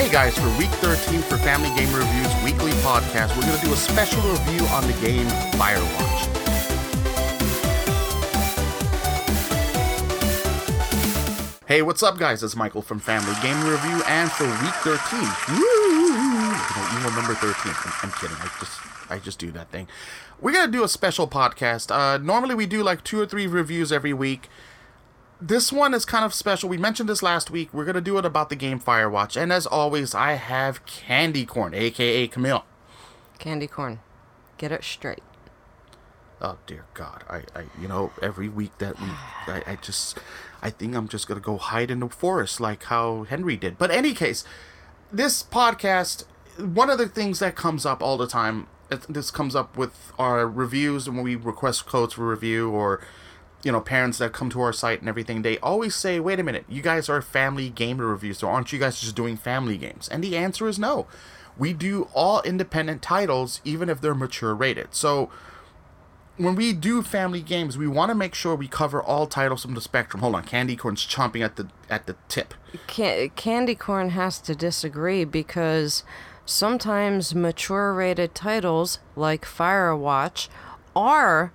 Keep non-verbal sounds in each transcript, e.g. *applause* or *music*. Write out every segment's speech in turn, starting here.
Hey guys, for week 13 for Family Game Reviews weekly podcast, we're going to do a special review on the game Firewatch. Hey, what's up, guys? It's Michael from Family Game Review, and for week 13, woo, number 13. I'm, I'm kidding. I just, I just do that thing. We're gonna do a special podcast. Uh, normally, we do like two or three reviews every week this one is kind of special. We mentioned this last week. We're gonna do it about the game Firewatch, and as always, I have Candy Corn, aka Camille. Candy corn. Get it straight. Oh dear God, I, I, you know, every week that we, I, I just, I think I'm just gonna go hide in the forest like how Henry did. But any case, this podcast, one of the things that comes up all the time, this comes up with our reviews and when we request codes for review or you know, parents that come to our site and everything, they always say, wait a minute, you guys are family gamer reviews, so aren't you guys just doing family games? And the answer is no. We do all independent titles, even if they're mature rated. So when we do family games, we want to make sure we cover all titles from the spectrum. Hold on, Candy Corn's chomping at the at the tip. Ca- Candy corn has to disagree because sometimes mature rated titles like Firewatch are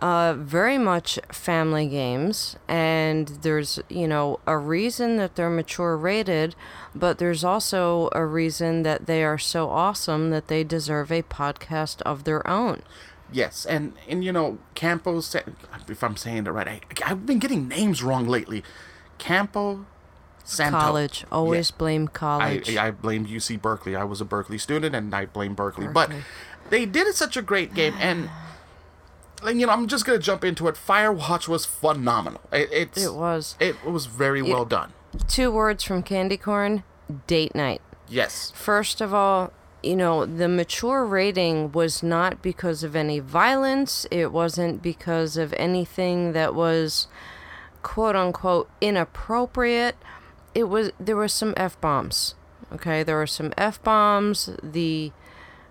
uh, very much family games, and there's you know a reason that they're mature rated, but there's also a reason that they are so awesome that they deserve a podcast of their own. Yes, and and you know, Campo. If I'm saying it right, I, I've been getting names wrong lately. Campo, Santo. College, always Yeah. blame college. I I blame UC Berkeley. I was a Berkeley student, and I blame Berkeley. But they did it such a great game, and and you know, I'm just gonna jump into it. Firewatch was phenomenal. It, it's it was it was very well done. two words from Candy Corn: date night. Yes, First of all, you know, the mature rating was not because of any violence. It wasn't because of anything that was quote unquote inappropriate. It was there were some F bombs. Okay, there were some F bombs. The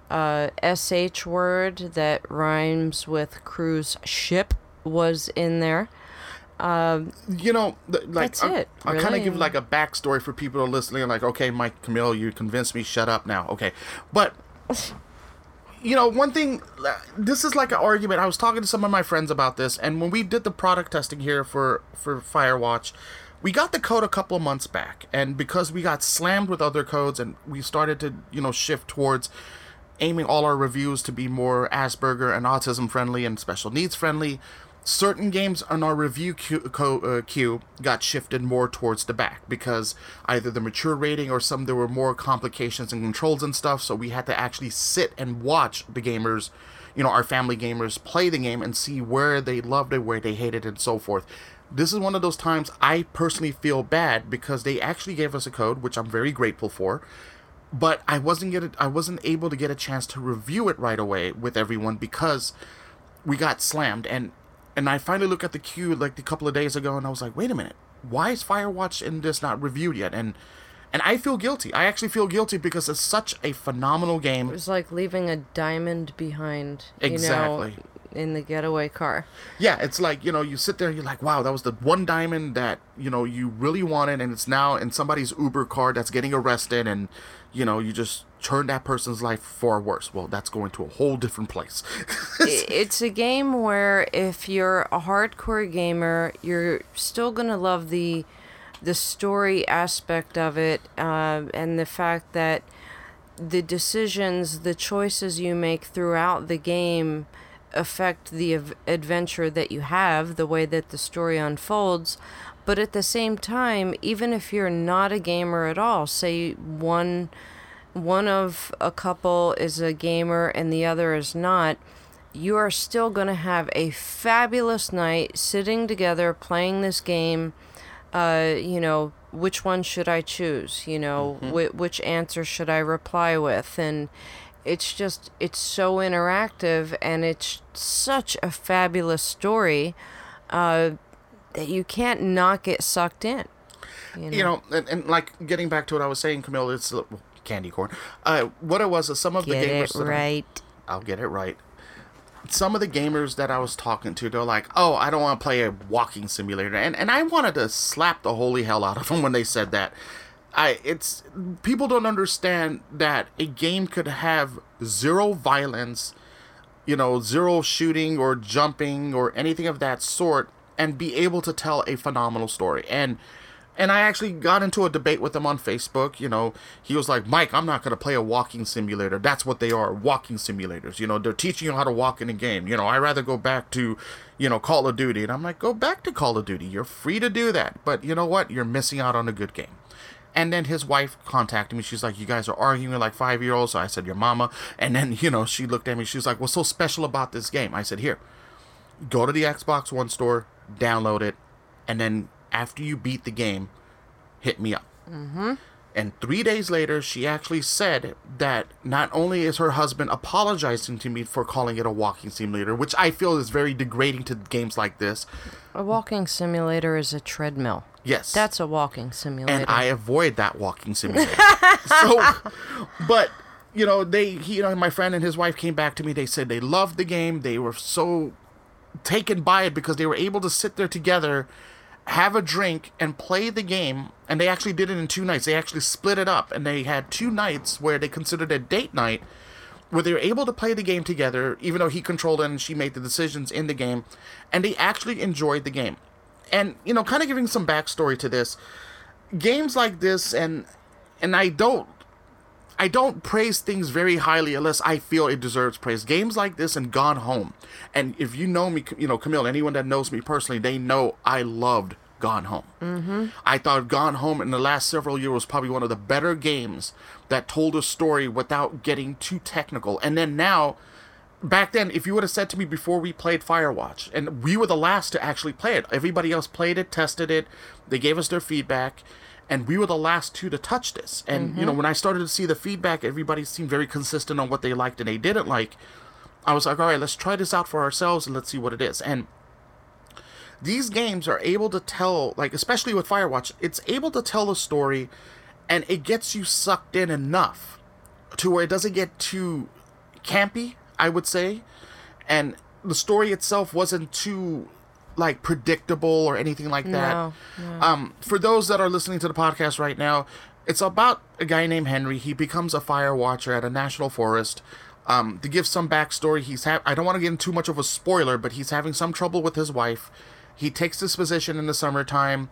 uh, SH word that rhymes with cruise ship was in there. Um, you know, th- like That's I, it, I kind of give like a backstory for people who are listening. Like, okay, Mike Camille, you convinced me. Shut up now. Okay, but *laughs* you know, one thing. uh, This is like an argument. I was talking to some of my friends about this, and when we did the product testing here for for Firewatch, we got the code a couple of months back, and because we got slammed with other codes, and we started to you know shift towards aiming all our reviews to be more Asperger and autism friendly and special needs friendly. Certain games on our review queue, uh, queue got shifted more towards the back because either the mature rating or some there were more complications and controls and stuff. So we had to actually sit and watch the gamers, you know, our family gamers play the game and see where they loved it, where they hated it, and so forth. This is one of those times I personally feel bad because they actually gave us a code, which I'm very grateful for but I wasn't get I wasn't able to get a chance to review it right away with everyone because we got slammed and and I finally looked at the queue like a couple of days ago and I was like, wait a minute, why is Firewatch in this not reviewed yet? And and I feel guilty. I actually feel guilty because it's such a phenomenal game. It was like leaving a diamond behind, you Exactly. know, in the getaway car. Yeah, it's like, you know, you sit there and you're like, wow, that was the one diamond that, you know, you really wanted and it's now in somebody's Uber car that's getting arrested and, you know, you just turn that person's life far worse. Well, that's going to a whole different place. It's a game where if you're a hardcore gamer, you're still gonna love the the story aspect of it, uh, and the fact that the decisions, the choices you make throughout the game affect the adventure that you have, the way that the story unfolds. But at the same time, even if you're not a gamer at all, say one one of a couple is a gamer and the other is not, you are still going to have a fabulous night sitting together playing this game. Uh, you know, which one should I choose? You know, whi which answer should I reply with? And it's just, it's so interactive and it's such a fabulous story uh, that you can't not get sucked in. You know, you know, and, and like getting back to what I was saying, Camille, it's candy corn. Uh, what it was is some of the get gamers it that I- right. I'll get it right. Some of the gamers that I was talking to, they're like, "Oh, I don't want to play a walking simulator," and and I wanted to slap the holy hell out of them when they said that. I it's people don't understand that a game could have zero violence, you know, zero shooting or jumping or anything of that sort and be able to tell a phenomenal story. And and I actually got into a debate with him on Facebook. You know, he was like, Mike, I'm not going to play a walking simulator. That's what they are walking simulators. You know, they're teaching you how to walk in a game. You know, i rather go back to, you know, Call of Duty. And I'm like, go back to Call of Duty. You're free to do that. But you know what? You're missing out on a good game. And then his wife contacted me. She's like, You guys are arguing like five year olds. So I said, Your mama. And then, you know, she looked at me. She's like, What's so special about this game? I said, Here, go to the Xbox One store, download it, and then after you beat the game, hit me up. Mm-hmm. And three days later, she actually said that not only is her husband apologizing to me for calling it a walking simulator, which I feel is very degrading to games like this. A walking simulator is a treadmill. Yes. That's a walking simulator. and I avoid that walking simulator. *laughs* so, but you know, they, he, you know, my friend and his wife came back to me. They said they loved the game. They were so taken by it because they were able to sit there together, have a drink, and play the game. And they actually did it in two nights. They actually split it up, and they had two nights where they considered a date night. Where they were able to play the game together, even though he controlled it and she made the decisions in the game, and they actually enjoyed the game and you know kind of giving some backstory to this games like this and and i don't i don't praise things very highly unless i feel it deserves praise. Games like this and gone home. And if you know me you know camille anyone that knows me personally they know i loved gone home. Mm-hmm. i thought gone home in the last several years was probably one of the better games that told a story without getting too technical. And then now back then, if you would have said to me before we played Firewatch, and we were the last to actually play it, everybody else played it, tested it, they gave us their feedback, and we were the last two to touch this. And mm-hmm. you know, when I started to see the feedback, everybody seemed very consistent on what they liked and they didn't like. I was like, all right, let's try this out for ourselves and let's see what it is. And these games are able to tell, like especially with Firewatch, it's able to tell a story, and it gets you sucked in enough to where it doesn't get too campy I would say. And the story itself wasn't too like predictable or anything like that. No, no. Um, for those that are listening to the podcast right now, it's about a guy named Henry. He becomes a fire watcher at a national forest. Um, to give some backstory, he's ha- I don't want to get into too much of a spoiler, but he's having some trouble with his wife. He takes this position in the summertime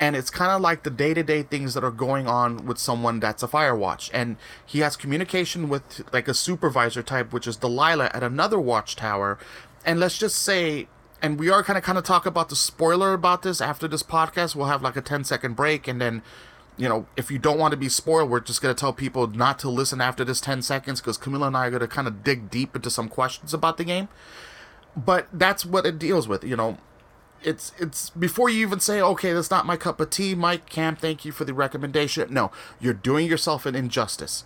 and it's kind of like the day-to-day things that are going on with someone that's a firewatch and he has communication with like a supervisor type which is delilah at another watchtower and let's just say and we are kind of kind of talk about the spoiler about this after this podcast. We'll have like a 10 second break and then you know if you don't want to be spoiled we're just going to tell people not to listen after this 10 seconds because camilla and i are going to kind of dig deep into some questions about the game. But that's what it deals with you know. It's it's before you even say okay that's not my cup of tea mike cam thank you for the recommendation no you're doing yourself an injustice.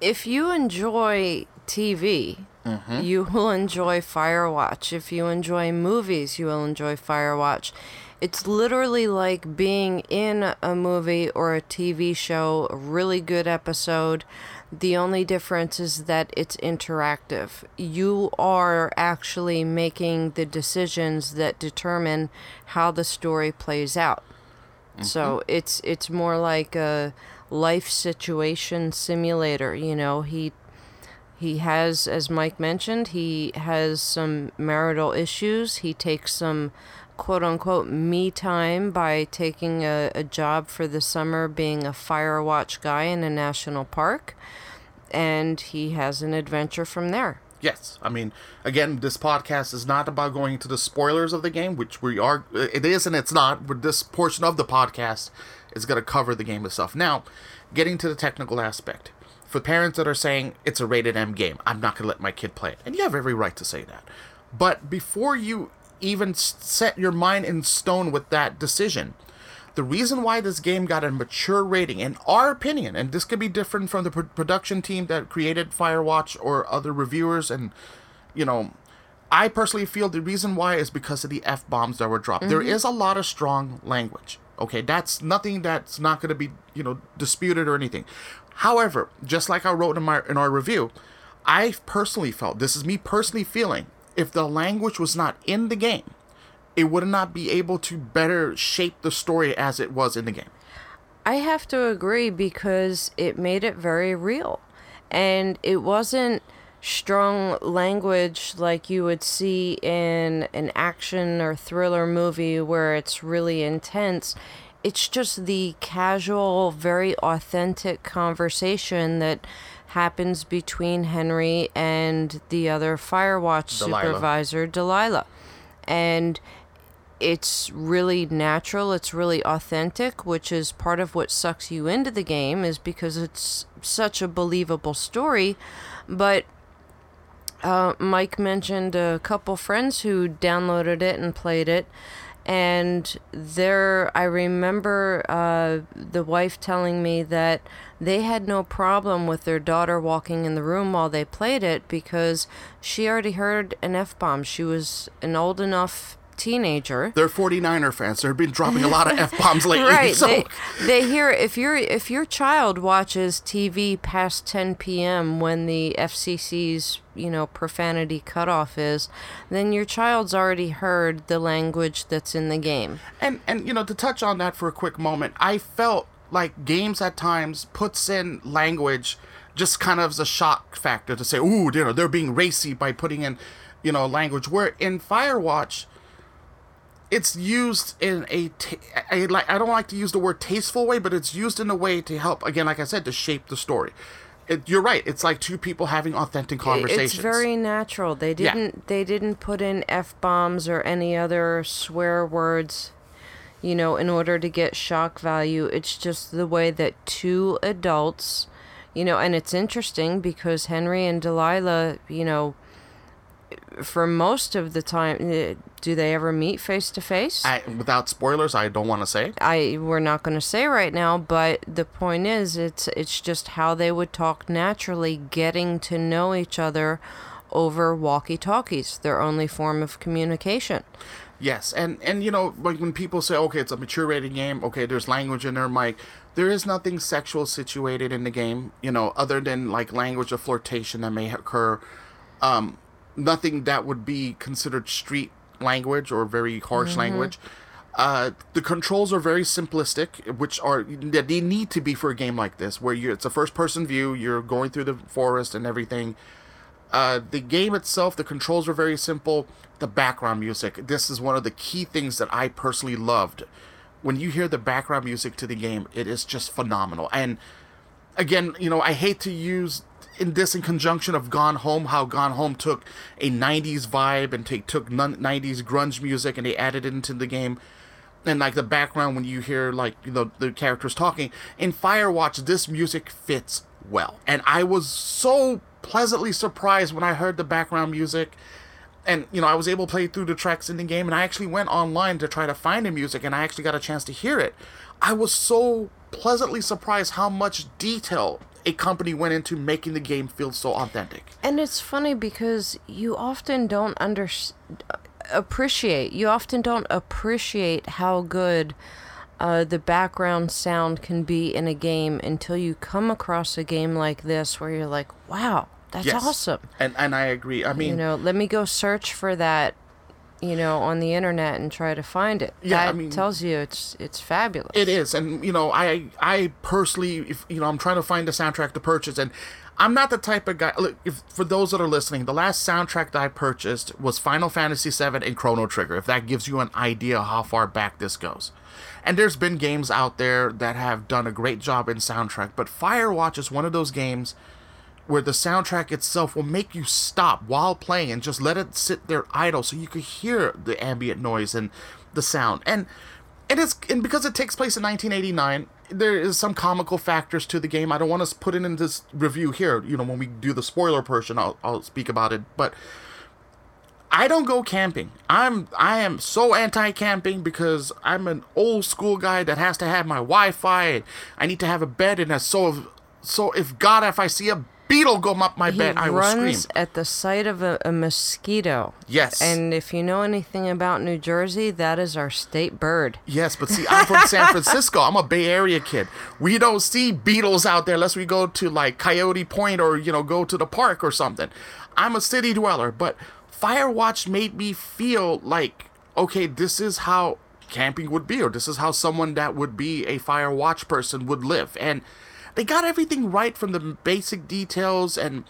If you enjoy tv mm-hmm. you will enjoy firewatch if you enjoy movies you will enjoy firewatch it's literally like being in a movie or a tv show a really good episode the only difference is that it's interactive. You are actually making the decisions that determine how the story plays out. Mm-hmm. So it's it's more like a life situation simulator, you know. He he has as Mike mentioned, he has some marital issues. He takes some quote unquote me time by taking a, a job for the summer being a fire watch guy in a national park and he has an adventure from there. Yes, I mean, again, this podcast is not about going into the spoilers of the game, which we are. Uh, it is and it's not. But this portion of the podcast is going to cover the game itself. Now, getting to the technical aspect, for parents that are saying it's a rated M game, I'm not going to let my kid play it, and you have every right to say that. But before you even set your mind in stone with that decision, the reason why this game got a mature rating, in our opinion, and this could be different from the pr- production team that created Firewatch or other reviewers, and you know, I personally feel the reason why is because of the f bombs that were dropped. Mm-hmm. There is a lot of strong language. Okay, that's nothing that's not going to be you know disputed or anything. However, just like I wrote in my in our review, I personally felt this is me personally feeling if the language was not in the game it would not be able to better shape the story as it was in the game. I have to agree because it made it very real. And it wasn't strong language like you would see in an action or thriller movie where it's really intense. It's just the casual, very authentic conversation that happens between Henry and the other Firewatch Delilah. supervisor, Delilah. And it's really natural, it's really authentic, which is part of what sucks you into the game is because it's such a believable story. But uh, Mike mentioned a couple friends who downloaded it and played it. And there, I remember uh, the wife telling me that they had no problem with their daughter walking in the room while they played it because she already heard an F bomb. She was an old enough teenager. They're 49er fans. They've been dropping a lot of *laughs* f bombs lately. right So they, they hear if your if your child watches tv past 10 p.m when the fcc's you know profanity cutoff is then your child's already heard the language that's in the game and and you know to touch on that for a quick moment, I felt like games at times puts in language just kind of as a shock factor to say, ooh, you know, they're being racy by putting in, you know, language. Where in Firewatch, it's used in a, ta- a like I don't like to use the word tasteful way, but it's used in a way to help. Again, like I said, to shape the story. It, you're right. It's like two people having authentic conversations. it's very natural they didn't they didn't put in f-bombs or any other swear words you know in order to get shock value it's just the way that two adults you know and it's interesting because henry and delilah you know for most of the time eh, do they ever meet face to face without spoilers, I don't want to say. I we're not going to say right now, but the point is, it's it's just how they would talk naturally, getting to know each other over walkie-talkies, their only form of communication. Yes, and and you know, like when people say, okay, it's a mature rated game, okay, there's language in there, Mike. There is nothing sexual situated in the game, you know, other than like language of flirtation that may occur. Um, nothing that would be considered street language or very harsh language. Uh, the controls are very simplistic, which are they need to be for a game like this, where you it's a first person view, you're going through the forest and everything. Uh, the game itself, the controls are very simple. The background music, this is one of the key things that I personally loved. When you hear the background music to the game, it is just phenomenal. And again, you know, I hate to use in this in conjunction of Gone Home, how Gone Home took a 90s vibe and take, took 90s grunge music and they added it into the game. And like the background when you hear like you know the characters talking in Firewatch, this music fits well, and I was so pleasantly surprised when I heard the background music. And you know, I was able to play through the tracks in the game, and I actually went online to try to find the music, and I actually got a chance to hear it. I was so pleasantly surprised how much detail a company went into making the game feel so authentic. And it's funny because you often don't under appreciate. You often don't appreciate how good uh, the background sound can be in a game until you come across a game like this where you're like, "Wow, that's Yes. awesome." And and I agree. I mean, you know, let me go search for that, you know, on the internet and try to find it. Yeah, I that mean- tells you it's it's fabulous. It is, and you know, I I personally, if you know, I'm trying to find a soundtrack to purchase, and I'm not the type of guy. Look, if for those that are listening, the last soundtrack that I purchased was Final Fantasy VII and Chrono Trigger. If that gives you an idea how far back this goes, and there's been games out there that have done a great job in soundtrack, but Firewatch is one of those games where the soundtrack itself will make you stop while playing and just let it sit there idle so you could hear the ambient noise and the sound. And it is and because it takes place in 1989, there is some comical factors to the game. I don't want to put it in this review here. You know, when we do the spoiler portion, I'll, I'll speak about it. But I don't go camping. I'm I am so anti-camping because I'm an old school guy that has to have my Wi-Fi. I need to have a bed, and so if, so if God, if I see a beetle go up my he bed, I will runs at the sight of a, a mosquito. Yes. And if you know anything about New Jersey, that is our state bird. Yes, but see, I'm from San *laughs* Francisco. I'm a Bay Area kid. We don't see beetles out there unless we go to like Coyote Point or you know go to the park or something. I'm a city dweller, but Firewatch made me feel like okay, this is how camping would be, or this is how someone that would be a Firewatch person would live. And they got everything right from the basic details and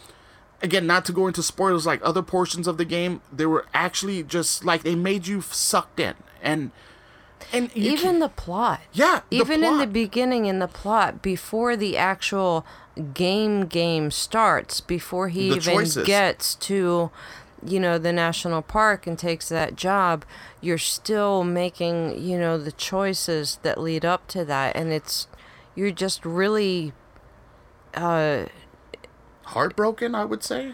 again not to go into spoilers like other portions of the game they were actually just like they made you sucked in and and even can- the plot. Yeah, the Even in the beginning in the plot, before the actual game game starts, before he The even choices. gets to, you know, the national park and takes that job, you're still making, you know, the choices that lead up to that, and it's you're just really uh heartbroken i would say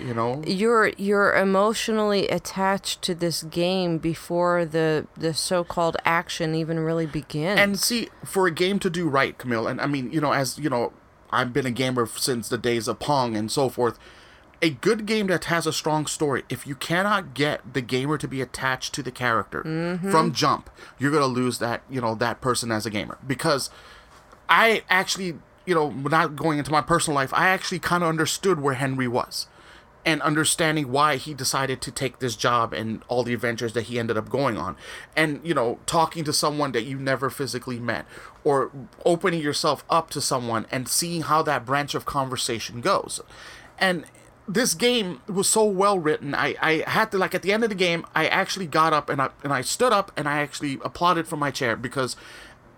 you know? You're you're emotionally attached to this game before the the so-called action even really begins. and see for a game to do right camille and i mean you know as you know i've been a gamer since the days of pong and so forth a good game that has a strong story if you cannot get the gamer to be attached to the character from jump you're going to lose that you know that person as a gamer. Because i actually you know not going into my personal life i actually kind of understood where henry was and understanding why he decided to take this job and all the adventures that he ended up going on. And you know talking to someone that you never physically met or opening yourself up to someone and seeing how that branch of conversation goes. And this game was so well written. I i had to like at the end of the game i actually got up and i and i stood up and i actually applauded from my chair because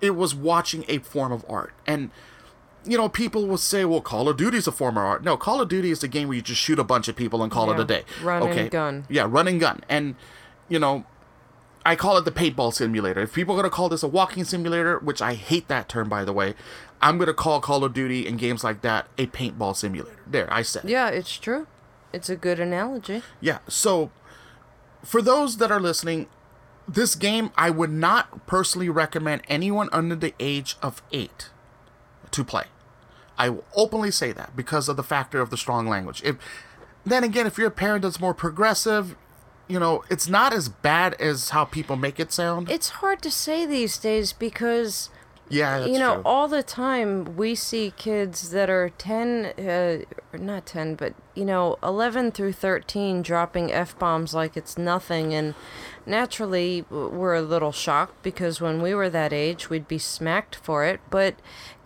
it was watching a form of art and you know, people will say, well, Call of Duty's a form of art. No, Call of Duty is a game where you just shoot a bunch of people and call it a day. run and gun. Yeah, run and gun. And, you know, I call it the paintball simulator. If people are going to call this a walking simulator, which I hate that term, by the way, I'm going to call Call of Duty and games like that a paintball simulator. There, I said it. yeah, it's true. It's a good analogy. Yeah. So, for those that are listening, this game I would not personally recommend anyone under the age of eight to play. I will openly say that because of the factor of the strong language. If then again, if you're a parent that's more progressive, you know, it's not as bad as how people make it sound. It's hard to say these days because yeah, that's you know true. all the time we see kids that are 10 uh, not 10 but you know 11 through 13 dropping f-bombs like it's nothing. And naturally we're a little shocked because when we were that age we'd be smacked for it. But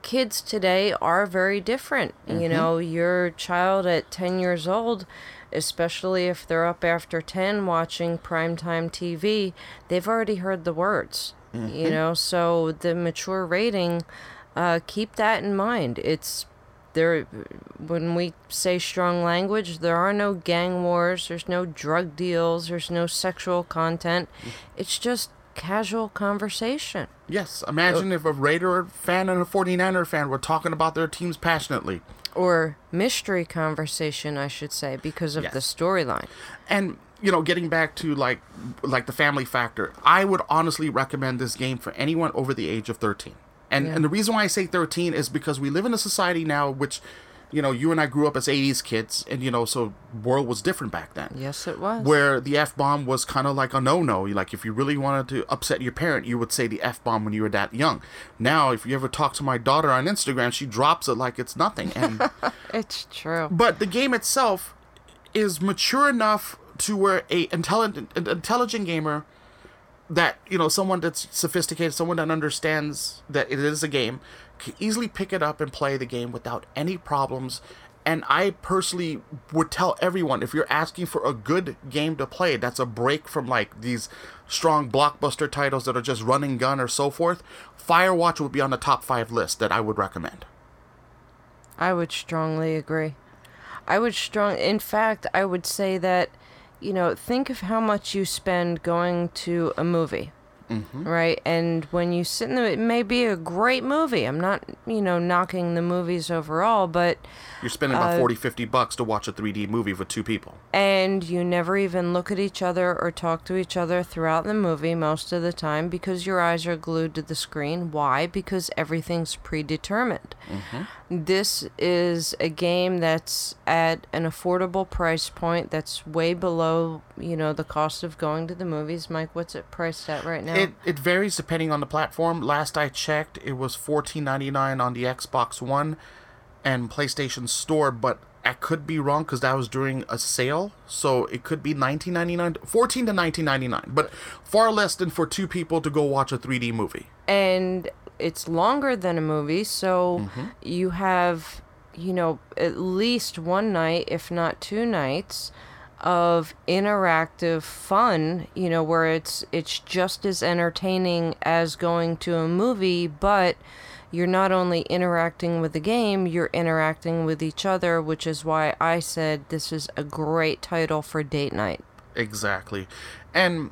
kids today are very different. You know your child at 10 years old especially if they're up after 10 watching primetime tv they've already heard the words you mm-hmm. know? So the mature rating uh, keep that in mind. It's there when we say strong language there are no gang wars there's no drug deals there's no sexual content. Mm-hmm. It's just casual conversation. Yes, imagine uh, if a Raider fan and a 49er fan were talking about their teams passionately. or mystery conversation i should say because of the storyline. And you know getting back to like like the family factor i would honestly recommend this game for anyone over the age of 13 and Yeah. and the reason why i say 13 is because we live in a society now which you know you and i grew up as 80s kids and you know so world was different back then yes it was where the f bomb was kind of like a no no. Like if you really wanted to upset your parent, you would say the f bomb when you were that young. Now, if you ever talk to my daughter on Instagram, she drops it like it's nothing. And *laughs* it's true but the game itself is mature enough to where a intelligent an intelligent gamer that you know someone that's sophisticated someone that understands that it is a game easily pick it up and play the game without any problems and i personally would tell everyone if you're asking for a good game to play that's a break from like these strong blockbuster titles that are just run and gun or so forth firewatch would be on the top five list that i would recommend I would strongly agree. I would strong in fact, I would say that you know, think of how much you spend going to a movie. Right? And when you sit in the it may be a great movie. I'm not, you know, knocking the movies overall, but you're spending about Uh, 40 50 bucks to watch a 3d movie with two people and you never even look at each other or talk to each other throughout the movie most of the time because your eyes are glued to the screen. Why? Because everything's predetermined. This is a game that's at an affordable price point that's way below, you know, the cost of going to the movies. Mike, what's it priced at right now? It it varies depending on the platform. Last I checked, it was fourteen ninety nine on the Xbox One and PlayStation Store. But I could be wrong because that was during a sale, so it could be nineteen ninety nine, fourteen to 1999, but far less than for two people to go watch a 3D movie. and it's longer than a movie so Mm-hmm. you have you know at least one night if not two nights of interactive fun you know where it's it's just as entertaining as going to a movie but you're not only interacting with the game you're interacting with each other which is why I said this is a great title for date night Exactly. And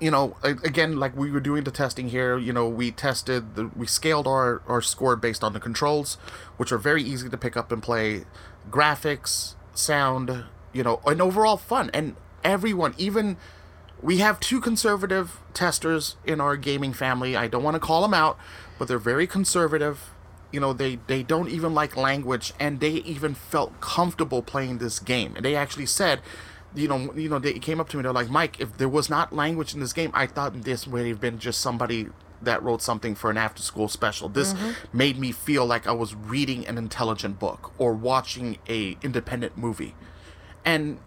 you know, again, like we were doing the testing here, you know, we tested the we scaled our our score based on the controls, which are very easy to pick up and play, graphics, sound, you know, and overall fun. And everyone, even we have two conservative testers in our gaming family. I don't want to call them out, but they're very conservative. You know, they they don't even like language, and they even felt comfortable playing this game. And they actually said, you know, you know, they came up to me. They're like, Mike, if there was not language in this game, I thought this would have been just somebody that wrote something for an after school special. This mm-hmm. made me feel like I was reading an intelligent book or watching a independent movie. And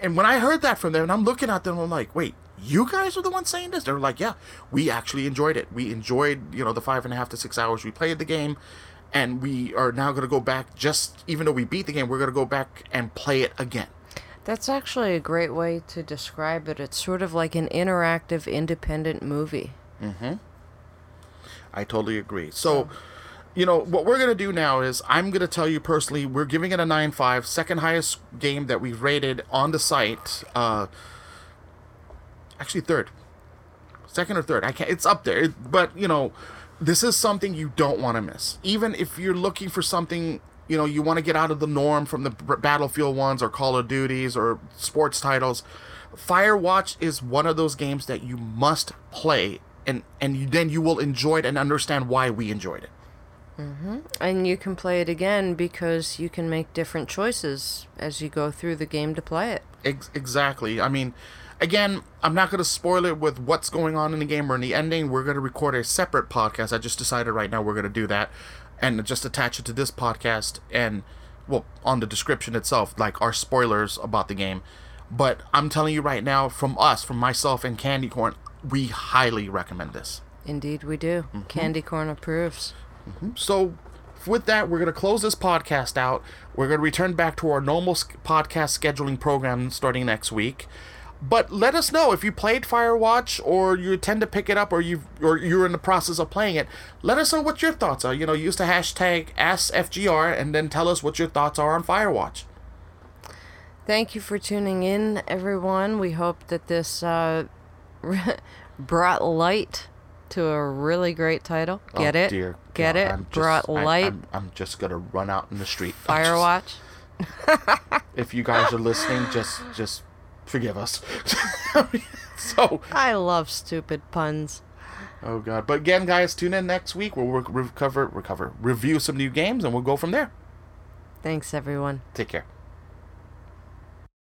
and when I heard that from them, and I'm looking at them, I'm like, wait, you guys are the ones saying this? They're like, yeah, we actually enjoyed it. We enjoyed, you know, the five and a half to six hours we played the game. And we are now going to go back, just even though we beat the game, we're going to go back and play it again. That's actually a great way to describe it. It's sort of like an interactive independent movie. Mm-hmm. I totally agree. So, you know, what we're to do now is I'm to tell you personally, we're giving it a 9.5, second highest game that we've rated on the site. Uh, actually, third. Second or third. I can't, it's up there. But, you know, this is something you don't want to miss. Even if you're looking for something, you know, you want to get out of the norm from the Battlefield ones or Call of Duties or sports titles. Firewatch is one of those games that you must play, and and you, then you will enjoy it and understand why we enjoyed it. And you can play it again because you can make different choices as you go through the game to play it. Ex- exactly. I mean, again, I'm not going to spoil it with what's going on in the game or in the ending. We're going to record a separate podcast. I just decided right now we're going to do that and just attach it to this podcast and, well, on the description itself, like our spoilers about the game. But I'm telling you right now, from us, from myself and Candy Corn, we highly recommend this. Indeed, we do. Mm-hmm. Candy corn approves. So, with that, we're going to close this podcast out. We're going to return back to our normal podcast scheduling program starting next week. But let us know if you played Firewatch or you intend to pick it up or you or you're in the process of playing it. Let us know what your thoughts are. You know, use the hashtag AskFGR and then tell us what your thoughts are on Firewatch. Thank you for tuning in, everyone. We hope that this uh, *laughs* brought light to a really great title. Get Oh, it? Dear Get it? I'm just- brought light. I'm, I'm just gonna run out in the street. I'm just- Firewatch. *laughs* if you guys are listening, just just forgive us. *laughs* so I love stupid puns. Oh god! But again, guys, tune in next week. We'll recover, recover, review some new games, and we'll go from there. Thanks, everyone. Take care.